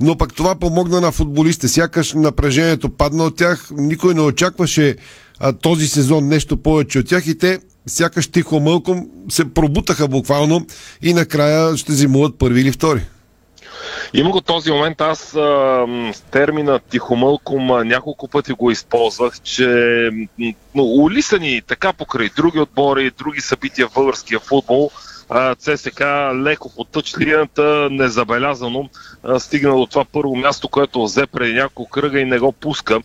но пък това помогна на футболистите. Сякаш напрежението падна от тях, никой не очакваше а, този сезон нещо повече от тях и те сякаш тихо мълком се пробутаха буквално и накрая ще зимуват първи или втори. Има го този момент, аз а, термина тихомълком няколко пъти го използвах, че но, улисани така покрай други отбори, други събития в българския футбол, ЦСК леко по тъчлинията, незабелязано стигна до това първо място, което взе преди няколко кръга и не го пуска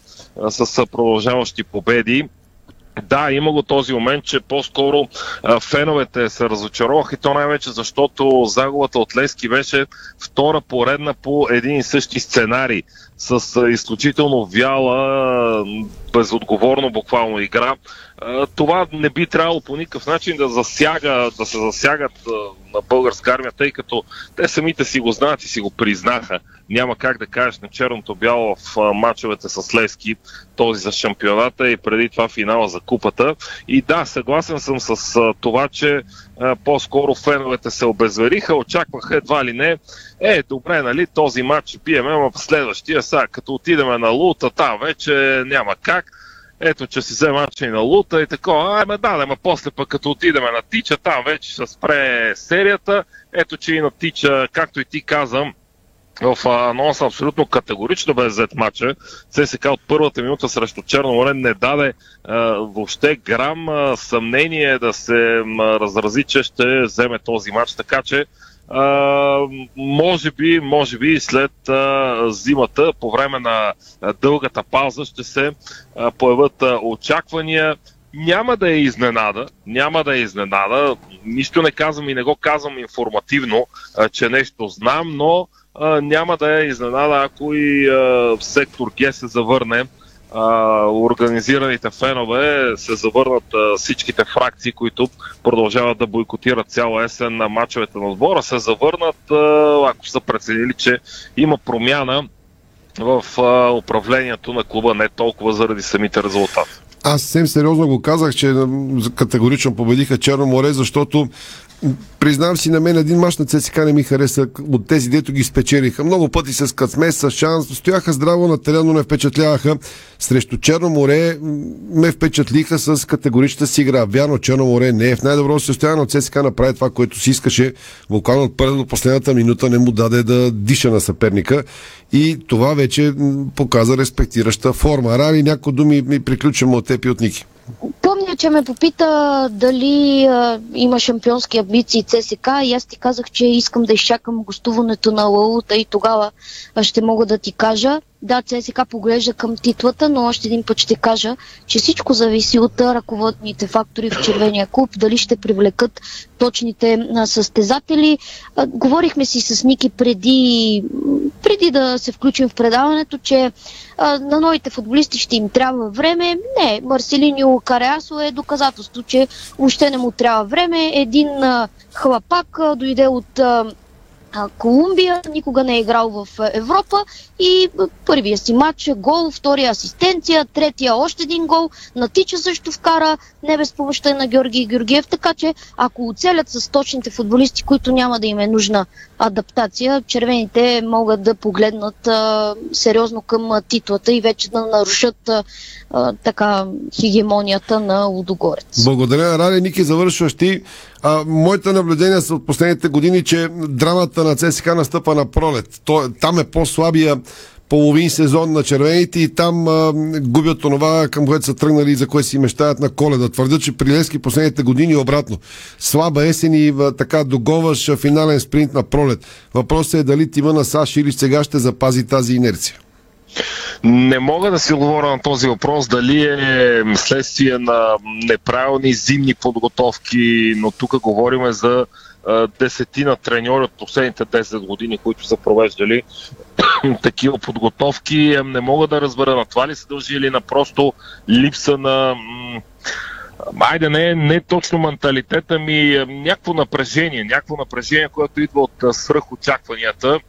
с продължаващи победи. Да, има го този момент, че по-скоро а, феновете се разочароваха и то най-вече защото загубата от Лески беше втора поредна по един и същи сценарий с изключително вяла, безотговорно буквално игра. Това не би трябвало по никакъв начин да засяга, да се засягат на българска армия, тъй като те самите си го знаят и си го признаха. Няма как да кажеш на черното бяло в мачовете с Лески, този за шампионата и преди това финала за купата. И да, съгласен съм с това, че по-скоро феновете се обезвериха, очакваха едва ли не. Е, добре, нали, този матч ще пиеме, ама следващия сега, като отидеме на Лута, там вече няма как. Ето, че си взе матча и на Лута и такова. Ай, ме да, ама после пък като отидеме на Тича, там вече ще спре серията. Ето, че и на Тича, както и ти казам, в анонса абсолютно категорично бе взет матча. ЦСК от първата минута срещу Черно море не даде а, въобще грам а, съмнение да се а, разрази, че ще вземе този матч. Така че а, може би, може би след а, зимата, по време на а, дългата пауза, ще се а, появят а, очаквания. Няма да е изненада, няма да е изненада. Нищо не казвам и не го казвам информативно, а, че нещо знам, но а, няма да е изненада, ако и а, в сектор Г се завърне а, организираните фенове се завърнат а, всичките фракции, които продължават да бойкотират цяла есен на мачовете на отбора, се завърнат, а, ако са преценили, че има промяна в а, управлението на клуба, не толкова заради самите резултати. Аз съвсем сериозно го казах, че категорично победиха Черно море, защото признавам си, на мен един мач на ЦСКА не ми хареса от тези, дето ги спечелиха. Много пъти с късмет, с шанс, стояха здраво на терен, но не впечатляваха. Срещу Черно море ме впечатлиха с категоричната си игра. Вярно, Черно море не е в най-добро състояние, но ЦСКА направи това, което си искаше. Буквално от първа до последната минута не му даде да диша на съперника. И това вече показа респектираща форма. Рави, някои думи ми приключваме от теб и от Ники. Помня, че ме попита дали а, има шампионски амбиции ЦСК и аз ти казах, че искам да изчакам гостуването на Лаута и тогава ще мога да ти кажа. Да, ЦСК поглежда към титлата, но още един път ще кажа, че всичко зависи от ръководните фактори в червения клуб, дали ще привлекат точните състезатели. Говорихме си с Ники преди, преди да се включим в предаването, че на новите футболисти ще им трябва време. Не, Марселинио Кареасо е доказателство, че въобще не му трябва време. Един хлапак дойде от Колумбия, никога не е играл в Европа и първия си матч гол, втория асистенция, третия още един гол, натича също вкара, не без помощта на Георги Георгиев, така че ако оцелят с точните футболисти, които няма да им е нужна адаптация, червените могат да погледнат а, сериозно към титлата и вече да нарушат а, така хегемонията на Лудогорец. Благодаря, Ради Ники, завършваш ти. А, моите наблюдения са от последните години, че драмата на ЦСКА настъпа на пролет. То, там е по-слабия половин сезон на червените и там а, губят онова, към което са тръгнали и за което си мечтаят на коледа. Твърдят, че при Лески последните години обратно. Слаба есен и а, така договаш финален спринт на пролет. Въпросът е дали тима на САЩ или сега ще запази тази инерция. Не мога да си отговоря на този въпрос дали е следствие на неправилни зимни подготовки, но тук говорим за десетина треньори от последните 10 години, които са провеждали такива подготовки. Не мога да разбера на това ли се дължи или на просто липса на Айде, не, не точно менталитета ми, някакво напрежение, някакво напрежение, което идва от свръхочакванията.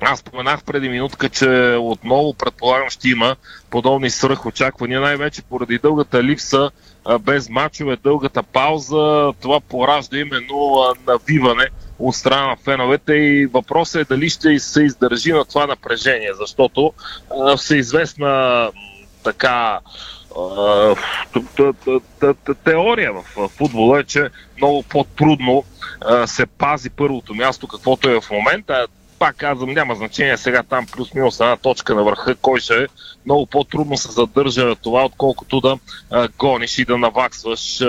Аз споменах преди минутка, че отново предполагам ще има подобни свръхочаквания, най-вече поради дългата липса без мачове, дългата пауза. Това поражда именно навиване от страна на феновете и въпросът е дали ще се издържи на това напрежение, защото всеизвестна така теория в футбола е, че много по-трудно се пази първото място, каквото е в момента пак казвам, няма значение сега там плюс-минус една точка на върха, кой ще е. Много по-трудно се задържа това, отколкото да а, гониш и да наваксваш а,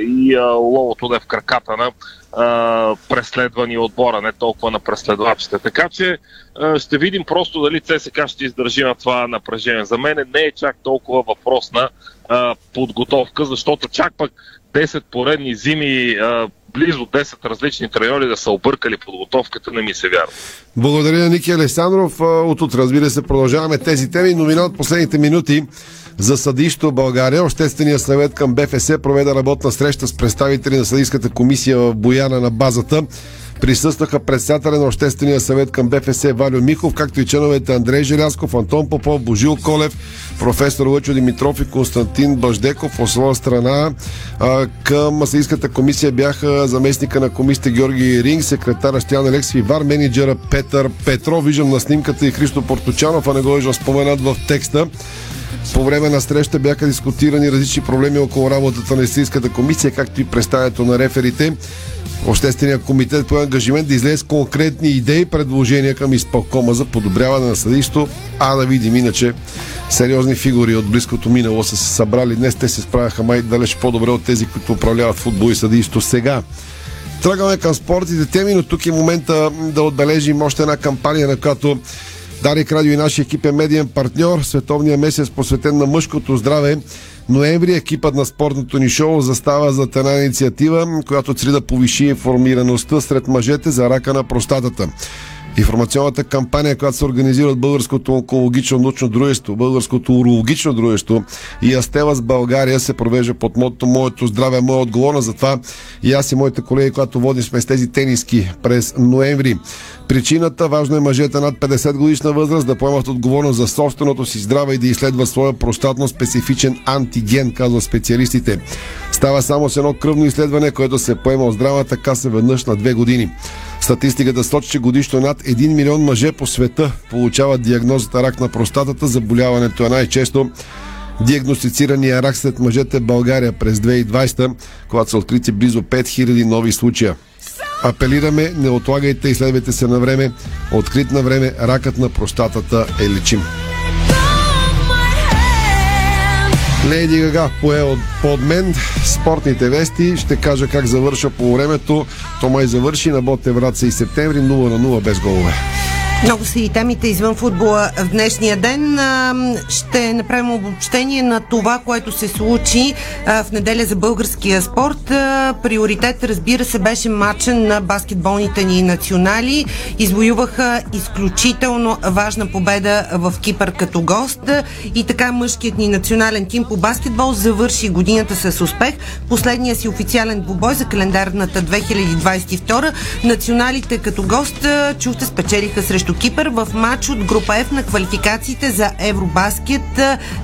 и а, ловото да е в краката на а, преследвани отбора, не толкова на преследвачите. Така че а, ще видим просто дали ЦСКА ще издържи на това напрежение. За мен не е чак толкова въпрос на а, подготовка, защото чак пък 10 поредни зими, а, близо 10 различни треньори да са объркали подготовката, не ми се вярва. Благодаря на Ники Александров. От утре, разбира се, продължаваме тези теми, но минават последните минути за съдищо България. Обществения съвет към БФС проведе работна среща с представители на съдийската комисия в Бояна на базата. Присъстваха председателя на Обществения съвет към БФС Валю Михов, както и членовете Андрей Желязков, Антон Попов, Божил Колев, професор Лъчо Димитров и Константин Баждеков. От своя страна към Съдийската комисия бяха заместника на комисията Георги Ринг, секретар Стян Алекси и вар менеджера Петър Петров. Виждам на снимката и Христо Порточанов, а не го виждам споменат в текста. По време на среща бяха дискутирани различни проблеми около работата на Истинската комисия, както и представянето на реферите. Обществения комитет по ангажимент да излезе с конкретни идеи и предложения към изпълкома за подобряване на съдието, а да видим иначе сериозни фигури от близкото минало са се събрали. Днес те се справяха май далеч по-добре от тези, които управляват футбол и съдието сега. Тръгваме към спортите теми, но тук е момента да отбележим още една кампания, на която Дарик Радио и нашия екип е медиен партньор. Световния месец посветен на мъжкото здраве. Ноември екипът на спортното ни шоу застава за една инициатива, която цели да повиши информираността сред мъжете за рака на простатата. Информационната кампания, която се организира от Българското онкологично научно дружество, Българското урологично дружество и Астела с България се провежда под мотото Моето здраве моя отговорност. Затова и аз и моите колеги, когато водим сме с тези тениски през ноември. Причината важно е мъжете над 50 годишна възраст да поемат отговорност за собственото си здраве и да изследват своя простатно специфичен антиген, казва специалистите. Става само с едно кръвно изследване, което се поема от здравата каса веднъж на две години. Статистиката сочи, че годишно над 1 милион мъже по света получават диагнозата рак на простатата. Заболяването е най-често диагностицирания рак след мъжете в България през 2020, когато са открити близо 5000 нови случая. Апелираме, не отлагайте, изследвайте се на време. Открит на време, ракът на простатата е лечим. Лейди Гага пое от, под мен спортните вести. Ще кажа как завърша по времето. То май завърши на Ботев Враца и септември 0 на 0 без голове. Много са и темите извън футбола в днешния ден. Ще направим обобщение на това, което се случи в неделя за българския спорт. Приоритет, разбира се, беше матчен на баскетболните ни национали. Извоюваха изключително важна победа в Кипър като гост. И така мъжкият ни национален тим по баскетбол завърши годината с успех. Последния си официален двубой за календарната 2022. Националите като гост чухте спечелиха срещу срещу Кипър в матч от група F на квалификациите за Евробаскет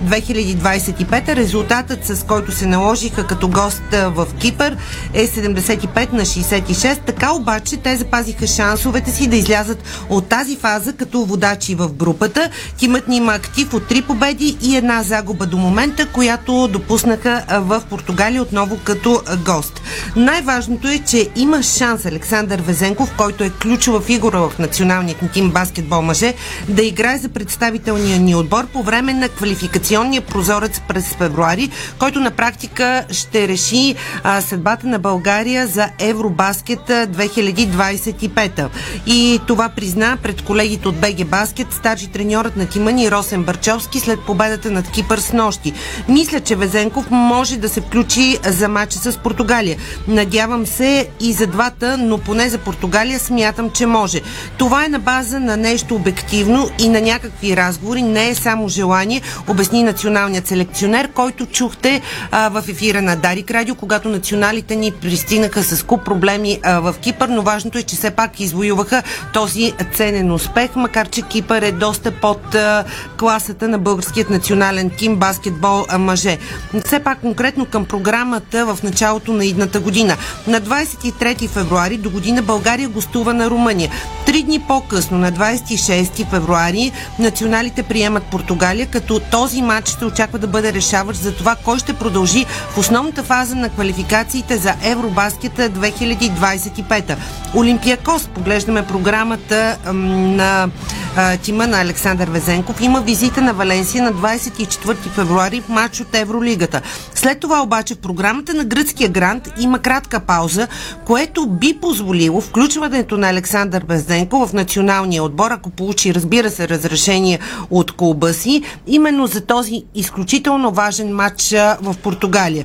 2025. Резултатът с който се наложиха като гост в Кипър е 75 на 66. Така обаче те запазиха шансовете си да излязат от тази фаза като водачи в групата. Тимът ни има актив от три победи и една загуба до момента, която допуснаха в Португалия отново като гост. Най-важното е, че има шанс Александър Везенков, който е ключова фигура в националният тим баскетбол мъже да играе за представителния ни отбор по време на квалификационния прозорец през февруари, който на практика ще реши а, съдбата на България за Евробаскет 2025. И това призна пред колегите от БГ Баскет старши треньорът на тима ни Росен Барчовски след победата над Кипър с нощи. Мисля, че Везенков може да се включи за матча с Португалия. Надявам се и за двата, но поне за Португалия смятам, че може. Това е на база на нещо обективно и на някакви разговори, не е само желание, обясни националният селекционер, който чухте а, в ефира на Дарик Радио, когато националите ни пристигнаха с куп проблеми а, в Кипър, но важното е, че все пак извоюваха този ценен успех, макар че Кипър е доста под а, класата на българският национален тим баскетбол а, мъже. Все пак конкретно към програмата в началото на идната година. На 23 февруари до година България гостува на Румъния. Три дни по-късно, на 26 февруари, националите приемат Португалия, като този матч ще очаква да бъде решаващ за това кой ще продължи в основната фаза на квалификациите за Евробаскета 2025. Олимпиакос, поглеждаме програмата на тима на Александър Везенков. Има визита на Валенсия на 24 февруари в матч от Евролигата. След това обаче в програмата на гръцкия грант има кратка пауза, което би позволило включването на Александър Везенков в националния отбор, ако получи, разбира се, разрешение от клуба си, именно за този изключително важен матч в Португалия.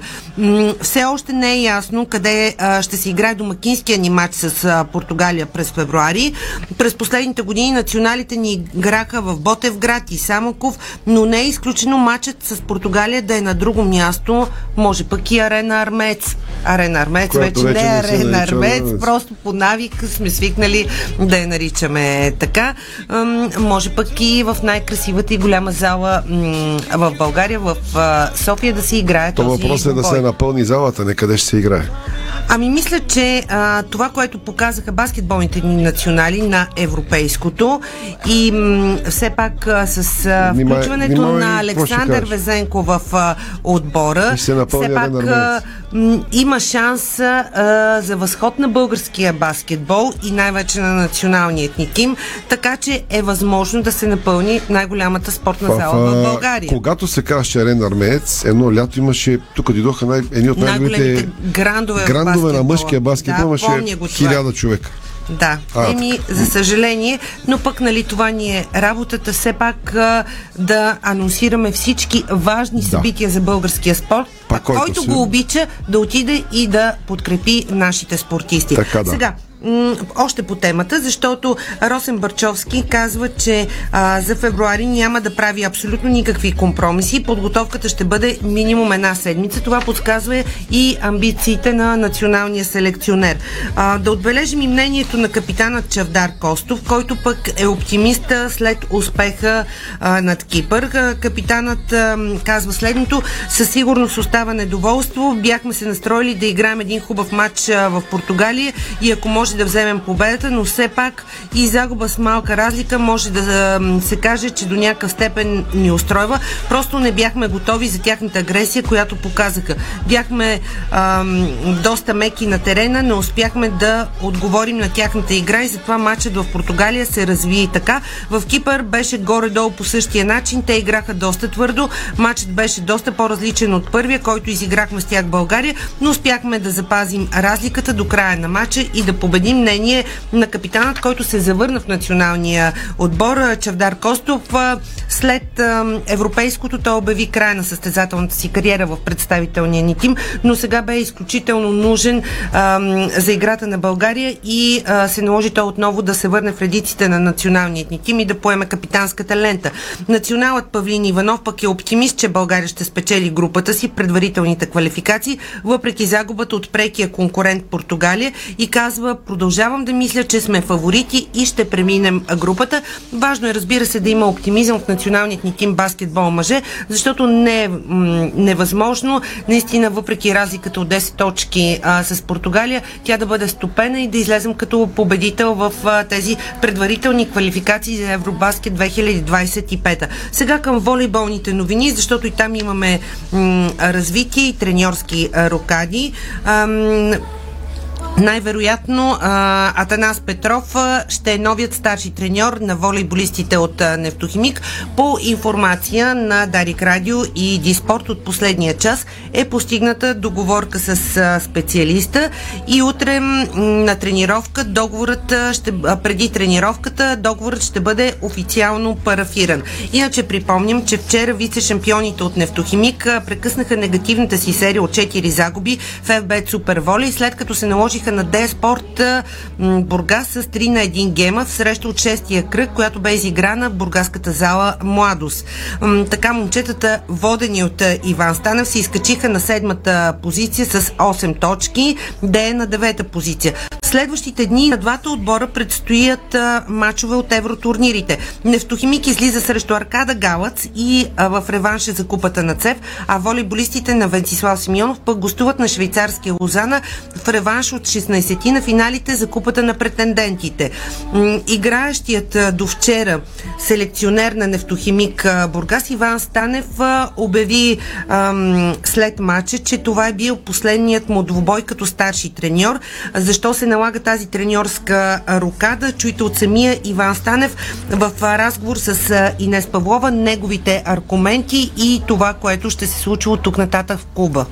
Все още не е ясно къде ще се играе домакинския ни матч с Португалия през февруари. През последните години националите ни играха в Ботевград и Самоков, но не е изключено матчът с Португалия да е на друго място, може пък и Арена Армец. Арена Армец вече, вече не е Арена Армец. просто по навик сме свикнали да я наричаме така. Може пък и в най-красивата и голяма зала в България, в София да се играе То въпрос е да се напълни залата, не къде ще се играе. Ами мисля, че а, това, което показаха баскетболните ни национали на европейското и м, все пак а, с а, включването внимавай на Александър. Везенко в а, отбора, все пак а, има шанс а, за възход на българския баскетбол и най-вече на националният ни тим, така че е възможно да се напълни най-голямата спортна зала в България. Когато се казваше Арена Армеец, едно лято имаше, тук дойдоха най, едни от най-големите грандове, грандове на мъжкия баскетбол, да, имаше хиляда човека. Да, А, еми, за съжаление, но пък нали това ни е работата все пак а, да анонсираме всички важни събития за българския спорт, Па а който който си. го обича да отиде и да подкрепи нашите спортисти. Така, да. Сега, още по темата, защото Росен Барчовски казва, че а, за февруари няма да прави абсолютно никакви компромиси. Подготовката ще бъде минимум една седмица. Това подсказва и амбициите на националния селекционер. А, да отбележим и мнението на капитана Чавдар Костов, който пък е оптимиста след успеха а, над Кипър. А, Капитанът а, казва следното. Със сигурност остава недоволство. Бяхме се настроили да играем един хубав матч а, в Португалия и ако може да вземем победата, но все пак и загуба с малка разлика може да се каже, че до някакъв степен ни устройва. Просто не бяхме готови за тяхната агресия, която показаха. Бяхме ам, доста меки на терена, не успяхме да отговорим на тяхната игра и затова матчът в Португалия се разви и така. В Кипър беше горе-долу по същия начин. Те играха доста твърдо. Матчът беше доста по-различен от първия, който изиграхме с тях в България, но успяхме да запазим разликата до края на матча и да победим мнение на капитанът, който се завърна в националния отбор, Чавдар Костов. След европейското той обяви края на състезателната си кариера в представителния ни тим, но сега бе изключително нужен за играта на България и се наложи той отново да се върне в редиците на националният ни тим и да поеме капитанската лента. Националът Павлин Иванов пък е оптимист, че България ще спечели групата си предварителните квалификации, въпреки загубата от прекия конкурент Португалия и казва, продължавам да мисля, че сме фаворити и ще преминем групата. Важно е, разбира се, да има оптимизъм в националният ни тим баскетбол мъже, защото не е невъзможно, наистина, въпреки разликата от 10 точки а, с Португалия, тя да бъде стопена и да излезем като победител в а, тези предварителни квалификации за Евробаскет 2025. Сега към волейболните новини, защото и там имаме м- развитие и треньорски а, рокади. Ам, най-вероятно Атанас Петров ще е новият старши треньор на волейболистите от Нефтохимик. По информация на Дарик Радио и Диспорт от последния час е постигната договорка с специалиста и утре на тренировка договорът ще, преди тренировката договорът ще бъде официално парафиран. Иначе припомням, че вчера вице-шампионите от Нефтохимик прекъснаха негативната си серия от 4 загуби в FBET Супер Волей, след като се наложиха на Д Спорт а, м, Бургас с 3 на 1 гема в среща от шестия кръг, която бе изиграна в бургаската зала Младост. Така момчетата, водени от Иван Станев, се изкачиха на седмата позиция с 8 точки, Д е на девета позиция. Следващите дни на двата отбора предстоят а, мачове от евротурнирите. Нефтохимик излиза срещу Аркада Галац и а, в реванша за купата на ЦЕВ, а волейболистите на Венцислав Симеонов пък гостуват на швейцарския Лозана в реванш от 16 на финалите за купата на претендентите. Играещият а, до вчера селекционер на Нефтохимик а, Бургас Иван Станев а, обяви ам, след матча, че това е бил последният му двубой като старши треньор. Защо се налага налага тази треньорска рокада. Чуйте от самия Иван Станев в разговор с Инес Павлова неговите аргументи и това, което ще се случи от тук нататък в клуба.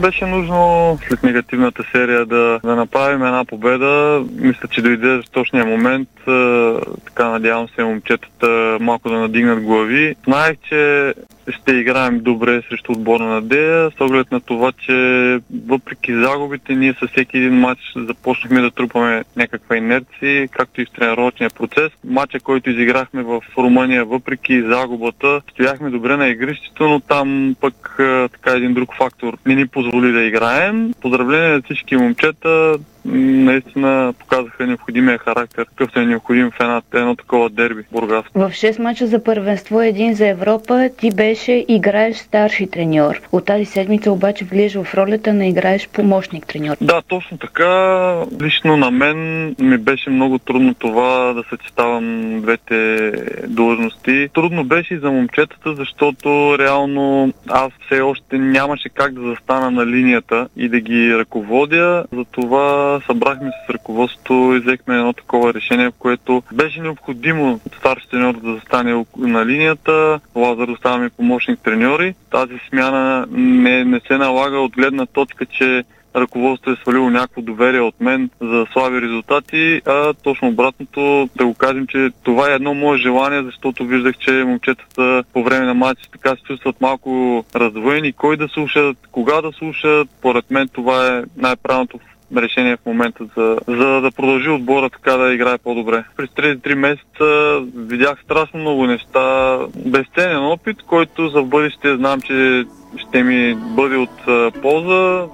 Беше нужно след негативната серия да, да направим една победа. Мисля, че дойде в точния момент. Така надявам се момчетата малко да надигнат глави. Знаех, че ще играем добре срещу отбора на Дея, с оглед на това, че въпреки загубите, ние със всеки един матч започнахме да трупаме някаква инерция, както и в тренировъчния процес. Матча, който изиграхме в Румъния, въпреки загубата, стояхме добре на игрището, но там пък така един друг фактор не ни позволи да играем. Поздравление на всички момчета, наистина показаха необходимия характер, какъвто е необходим в една, едно такова дерби Бургас. В 6 мача за първенство, един за Европа, ти беше играеш старши треньор. От тази седмица обаче влизаш в ролята на играеш помощник треньор. Да, точно така. Лично на мен ми беше много трудно това да съчетавам двете длъжности. Трудно беше и за момчетата, защото реално аз все още нямаше как да застана на линията и да ги ръководя. Затова събрахме с ръководството и взехме едно такова решение, в което беше необходимо старши треньор да застане на линията, Лазар да ми помощник треньори. Тази смяна не, не се налага от гледна точка, че ръководството е свалило някакво доверие от мен за слаби резултати, а точно обратното да го кажем, че това е едно мое желание, защото виждах, че момчетата по време на матч така се чувстват малко раздвоени. Кой да слушат, кога да слушат. Поред мен това е най-правилното решение в момента за, за да продължи отбора така да играе по-добре. През тези три месеца видях страшно много неща. Безценен опит, който за бъдеще знам, че ще ми бъде от полза.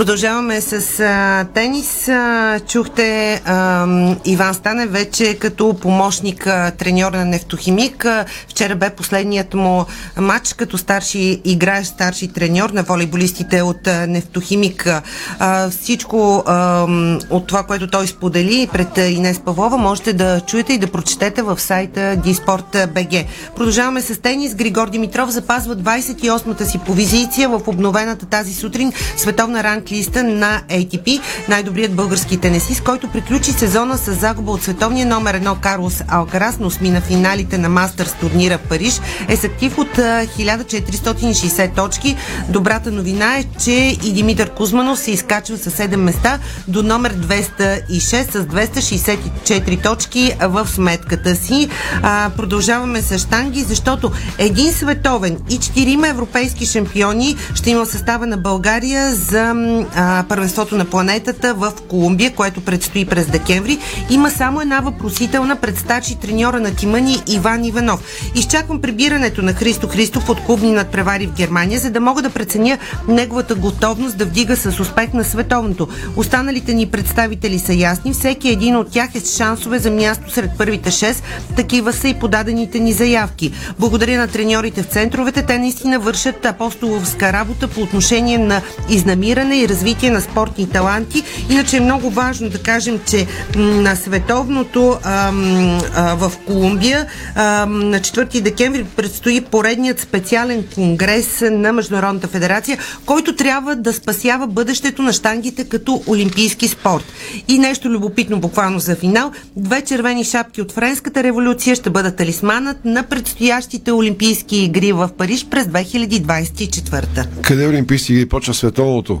Продължаваме с а, тенис. А, чухте а, Иван Стане вече като помощник а, треньор на Нефтохимик. А, вчера бе последният му матч като старши играещ старши треньор на волейболистите от а, Нефтохимик. А, всичко а, от това, което той сподели пред Инес Павлова, можете да чуете и да прочетете в сайта dsport.bg. Продължаваме с тенис. Григор Димитров запазва 28-та си позиция в обновената тази сутрин световна ранг ранглиста на ATP, най-добрият български тенесист, който приключи сезона с загуба от световния номер едно Карлос Алкарас, но смина финалите на Мастърс турнира в Париж, е с актив от 1460 точки. Добрата новина е, че и Димитър Кузманов се изкачва с 7 места до номер 206 с 264 точки в сметката си. А, продължаваме с штанги, защото един световен и четирима европейски шампиони ще има състава на България за а, първенството на планетата в Колумбия, което предстои през декември. Има само една въпросителна предстачи треньора на тима ни Иван Иванов. Изчаквам прибирането на Христо Христов от клубни надпревари в Германия, за да мога да преценя неговата готовност да вдига с успех на световното. Останалите ни представители са ясни. Всеки един от тях е с шансове за място сред първите 6. Такива са и подадените ни заявки. Благодаря на треньорите в центровете. Те наистина вършат апостоловска работа по отношение на изнамиране и развитие на спортни таланти. Иначе е много важно да кажем, че на световното ам, а, в Колумбия ам, на 4 декември предстои поредният специален конгрес на Международната федерация, който трябва да спасява бъдещето на штангите като олимпийски спорт. И нещо любопитно буквално за финал. Две червени шапки от Френската революция ще бъдат талисманът на предстоящите олимпийски игри в Париж през 2024. Къде олимпийски игри почва световното?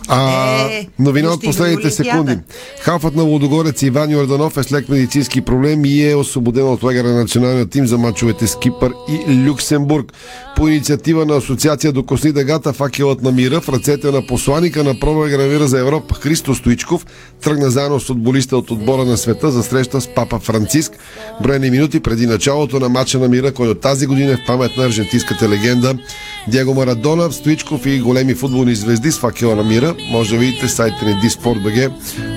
А, е, новина от последните секунди. Халфът на Лодогорец Иван Йорданов е с лек медицински проблем и е освободен от лагера на националния тим за мачовете с Кипър и Люксембург. По инициатива на Асоциация до Косни Дагата факелът на мира в ръцете на посланика на проба гравира за Европа Христо Стоичков тръгна заедно с футболиста от отбора на света за среща с папа Франциск. Броени минути преди началото на матча на мира, който тази година е в памет на аржентинската легенда Диего Марадона, Стоичков и големи футболни звезди с факела на мира. Може да видите сайта ни Диспорт.бг.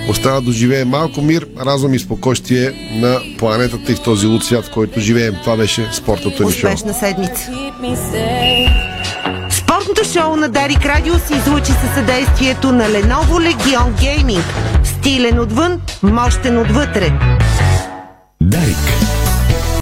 Остава да живее малко мир, разум и спокойствие на планетата и в този луд свят, в който живеем. Това беше спортното ни шоу. Успешна седмица. Спортното шоу на Дарик Радио се излучи със съдействието на Lenovo Legion Gaming. Стилен отвън, мощен отвътре. Дарик.